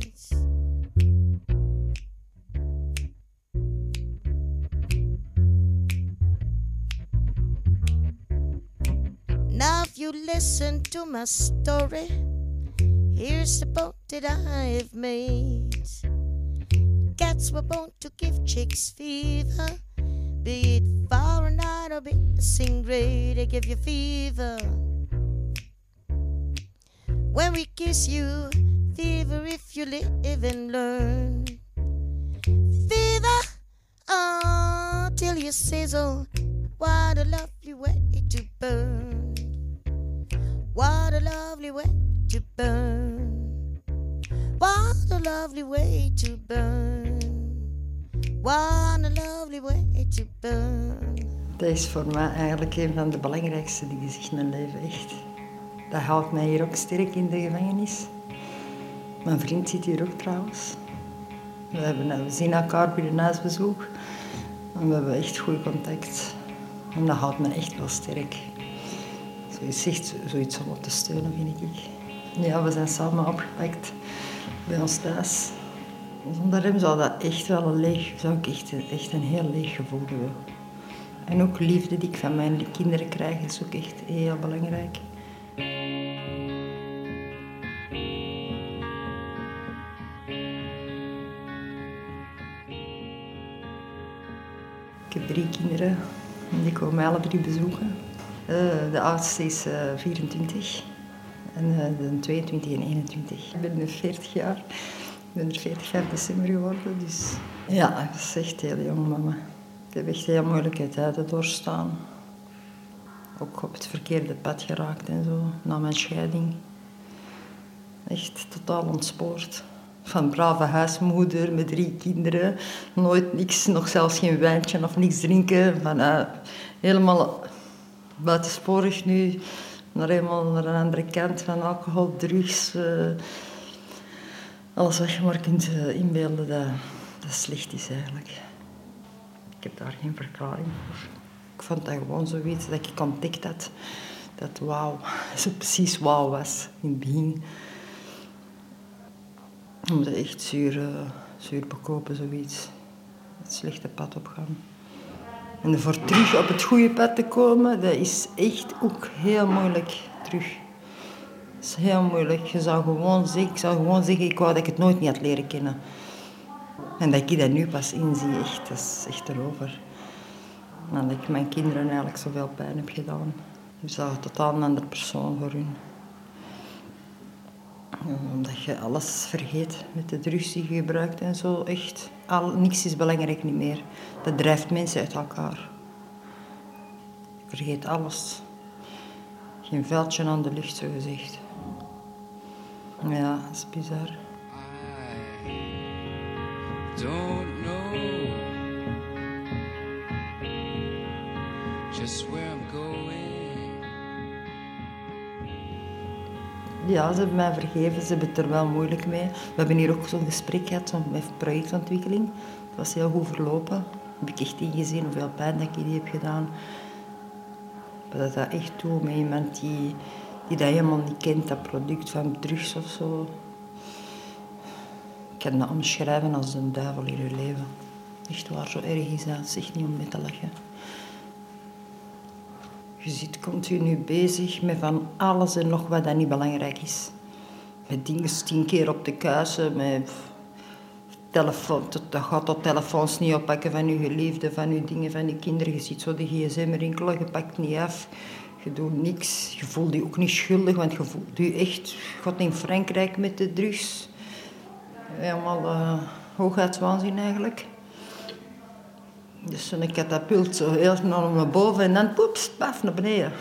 You listen to my story, here's the boat that I have made. Cats were born to give chicks fever, be it Fahrenheit or be it centigrade, they give you fever. When we kiss you, fever if you live and learn. Fever, oh, till you sizzle. What a lovely way to burn. What a lovely way to burn. What a lovely way to burn. What a lovely way to burn.
Dat is voor mij eigenlijk een van de belangrijkste dingen in mijn leven, echt. Dat houdt mij hier ook sterk in de gevangenis. Mijn vriend zit hier ook trouwens. We, hebben, we zien elkaar bij een huisbezoek. En we hebben echt goed contact. En dat houdt me echt wel sterk. Zoiets, echt zoiets om op te steunen, vind ik. Ja, we zijn samen opgepakt bij ons thuis. Zonder hem zou dat echt wel een leeg, zou ik echt, echt een heel leeg gevoel hebben. En ook liefde die ik van mijn kinderen krijg is ook echt heel belangrijk. Ik heb drie kinderen en die komen alle drie bezoeken. Eh, de oudste is eh, 24 en eh, de 22 en 21. Ik ben nu 40 jaar. Ik ben er 40 jaar december geworden, dus ja, dat is echt heel jong, mama. Ik heb echt heel moeilijke tijden doorstaan. Ook op het verkeerde pad geraakt en zo, na mijn scheiding. Echt totaal ontspoord. Van brave huismoeder met drie kinderen, nooit niks, nog zelfs geen wijntje of niks drinken. Van, eh, helemaal buitensporig nu, naar helemaal naar een andere kant van alcohol, drugs. eh, alles wat je maar kunt inbeelden dat, dat slecht is eigenlijk. Ik heb daar geen verklaring voor. Ik vond dat gewoon zoiets dat ik ontdekt had dat wauw, zo precies wauw was in het begin. Om het echt zuur, eh, zuur bekopen, zoiets. Het slechte pad opgaan. En voor terug op het goede pad te komen, dat is echt ook heel moeilijk terug. Dat is heel moeilijk. Gewoon ik zou gewoon zeggen, ik wou dat ik het nooit niet had leren kennen. En dat ik dat nu pas inzie, echt, dat is echt erover. En dat ik mijn kinderen eigenlijk zoveel pijn heb gedaan. Ik zou een totaal een andere persoon voor hun. Omdat je alles vergeet met de drugs die je gebruikt en zo. Echt, al, niks is belangrijk niet meer. Dat drijft mensen uit elkaar. Je vergeet alles. Geen veldje aan de lucht, zo gezegd. Ja, dat is bizar.
Don't know just where I'm.
Ja, ze hebben mij vergeven. Ze hebben het er wel moeilijk mee. We hebben hier ook zo'n gesprek gehad met projectontwikkeling. Het was heel goed verlopen. Heb ik echt ingezien hoeveel pijn dat ik die heb gedaan. Maar dat dat echt toe met iemand die, die dat helemaal niet kent, dat product van drugs of zo. kan dat omschrijven als een duivel in je leven. Echt waar, zo erg is dat. Echt niet om mee te lachen. Je zit continu bezig met van alles en nog wat dat niet belangrijk is. Met dingen tien keer op de kuisen, met telefoon, dat gaat tot telefoons niet oppakken van je geliefde, van je dingen, van je kinderen. Je ziet zo de gsm rinkelen, je pakt niet af. Je doet niks. Je voelt je ook niet schuldig, want je voelt je echt... Gaat in Frankrijk met de drugs. Helemaal uh, hoogheidswaanzin eigenlijk. Dus zo'n katapult, zo heel snel naar boven en dan poeps, paf, naar beneden.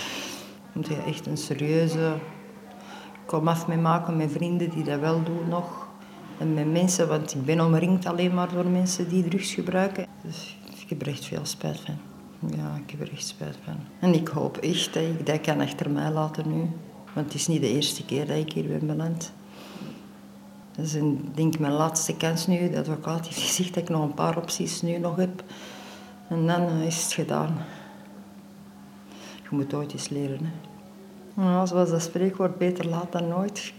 Moet je echt een serieuze kom af mee maken met vrienden die dat wel doen nog. En met mensen, want ik ben omringd alleen maar door mensen die drugs gebruiken. Dus ik heb er echt veel spijt van. Ja, ik heb er echt spijt van. En ik hoop echt dat ik dat kan achter mij laten nu. Want het is niet de eerste keer dat ik hier ben beland. Dat is denk mijn laatste kans nu. De advocaat heeft gezegd dat ik nog een paar opties nu nog heb. En dan is het gedaan. Je moet ooit eens leren. Hè. Nou, zoals dat spreekwoord, beter laat dan nooit.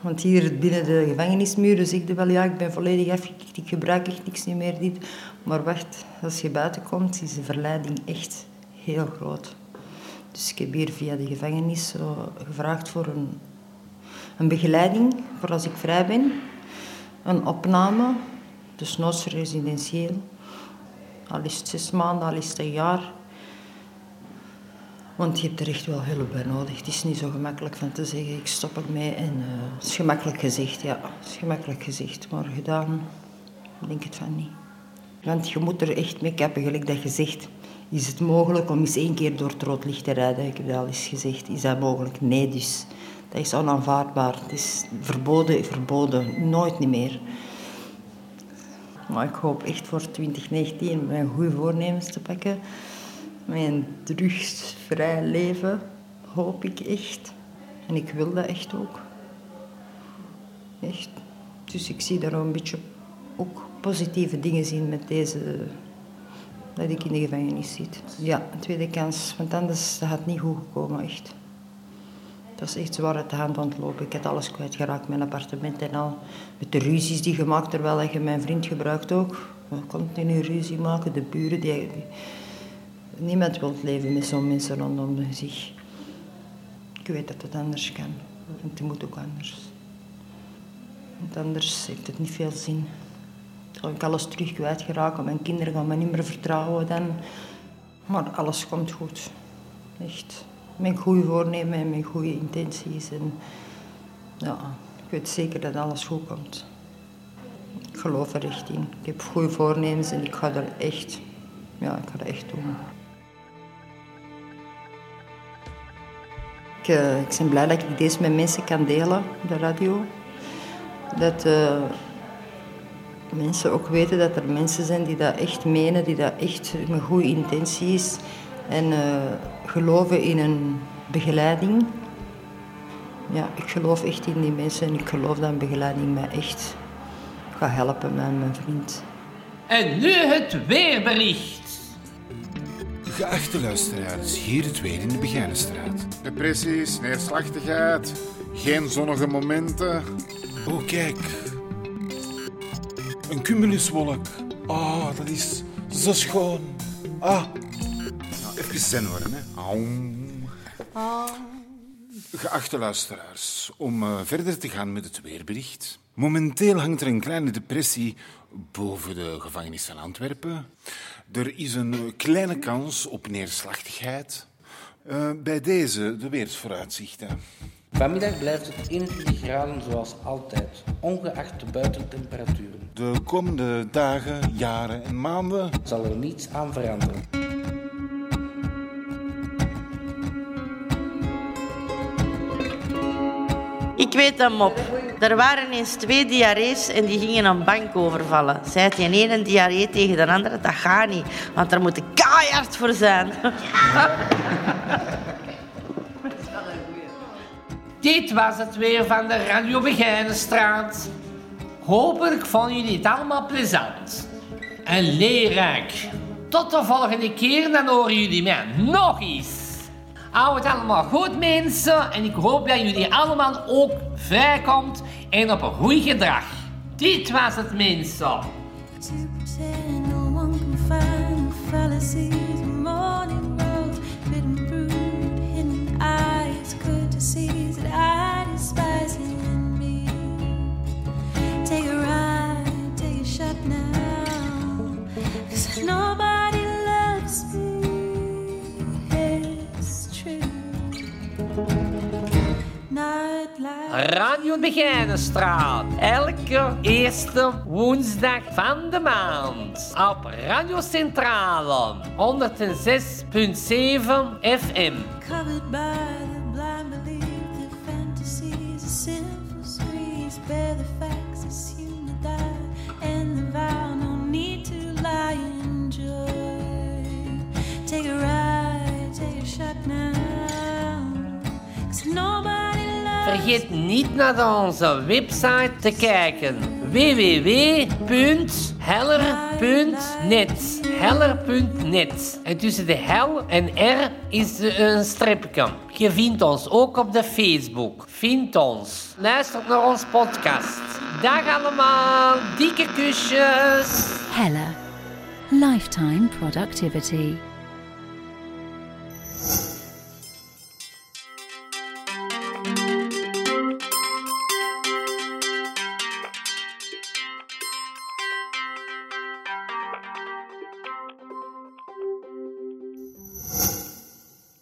Want hier binnen de gevangenismuren zeg je wel, ja, ik ben volledig afgekikt, ik gebruik echt niks meer. Dit. Maar wacht, als je buiten komt, is de verleiding echt heel groot. Dus ik heb hier via de gevangenis zo gevraagd voor een, een begeleiding, voor als ik vrij ben. Een opname, dus noods residentieel. Al is het zes maanden, al is het een jaar. Want je hebt er echt wel hulp bij nodig. Het is niet zo gemakkelijk van te zeggen, ik stop ermee. En, uh, het is gemakkelijk gezegd, ja. Het is gemakkelijk gezegd. Maar gedaan, denk het van niet. Want je moet er echt mee kappen, gelijk dat je zegt. Is het mogelijk om eens één keer door het rood licht te rijden? Ik heb dat al eens gezegd. Is dat mogelijk? Nee, dus. Dat is onaanvaardbaar. Het is verboden, verboden. Nooit niet meer. Maar ik hoop echt voor 2019 mijn goede voornemens te pakken mijn drugsvrij leven, hoop ik echt. En ik wil dat echt ook. Echt. Dus ik zie daar een beetje ook positieve dingen zien met deze... Dat ik in de gevangenis zit. Ja, een tweede kans. Want anders had het niet goed gekomen, echt. Dat is echt zwaar uit de hand ontlopen. Ik heb alles kwijtgeraakt, mijn appartement en al. Met de ruzies die gemaakt, terwijl je mijn vriend gebruikt ook. Continu ruzie maken, de buren die Niemand wil leven met zo'n mensen rondom zich. Ik weet dat het anders kan. En het moet ook anders. Want anders heeft het niet veel zin. Dan ik alles terug kwijtgeraken. Mijn kinderen gaan me niet meer vertrouwen dan. Maar alles komt goed. Echt. Met goede voornemen en met goede intenties. En ja, ik weet zeker dat alles goed komt. Ik geloof er echt in. Ik heb goede voornemens en ik ga er echt, ja, ik ga dat echt doen. Ik, uh, ik ben blij dat ik deze met mensen kan delen op de radio. Dat uh, mensen ook weten dat er mensen zijn die dat echt menen, die dat echt met goede intenties en uh, geloven in een begeleiding. Ja, ik geloof echt in die mensen en ik geloof dat een begeleiding mij echt gaat helpen met mijn vriend.
En nu het weerbericht.
Geachte luisteraars, hier het weer in de Begijnenstraat.
Depressies, neerslachtigheid, geen zonnige momenten.
Oh, kijk. Een cumuluswolk. Ah, oh, dat is zo schoon. Ah.
Even zen worden, hè. Geachte luisteraars, om uh, verder te gaan met het weerbericht. Momenteel hangt er een kleine depressie boven de gevangenis van Antwerpen. Er is een kleine kans op neerslachtigheid. Uh, bij deze de weersvooruitzichten.
Vanmiddag blijft het 21 graden zoals altijd, ongeacht de buitentemperaturen.
De komende dagen, jaren en maanden
zal er niets aan veranderen.
Ik weet hem op. Er waren eens twee diarrees en die gingen een bank overvallen. Zei die ene diarree tegen de andere, dat gaat niet, want daar moet ik keihard voor zijn.
Dit was het weer van de Radio Begijnenstraat. Hopelijk vonden jullie het allemaal plezant en leerrijk. Tot de volgende keer, dan horen jullie mij nog eens. Hou het allemaal goed, mensen. En ik hoop dat jullie allemaal ook vrijkomt en op een goed gedrag. Dit was het mensen.
can find
Radio Begijnenstraat. Elke eerste woensdag van de maand. Op Radio Centrale. 106.7 FM. Vergeet niet naar onze website te kijken. www.heller.net Heller.net En tussen de hel en r is een streepje. Je vindt ons ook op de Facebook. Vind ons. Luister naar ons podcast. Dag allemaal. Dikke kusjes.
Hella. Lifetime productivity.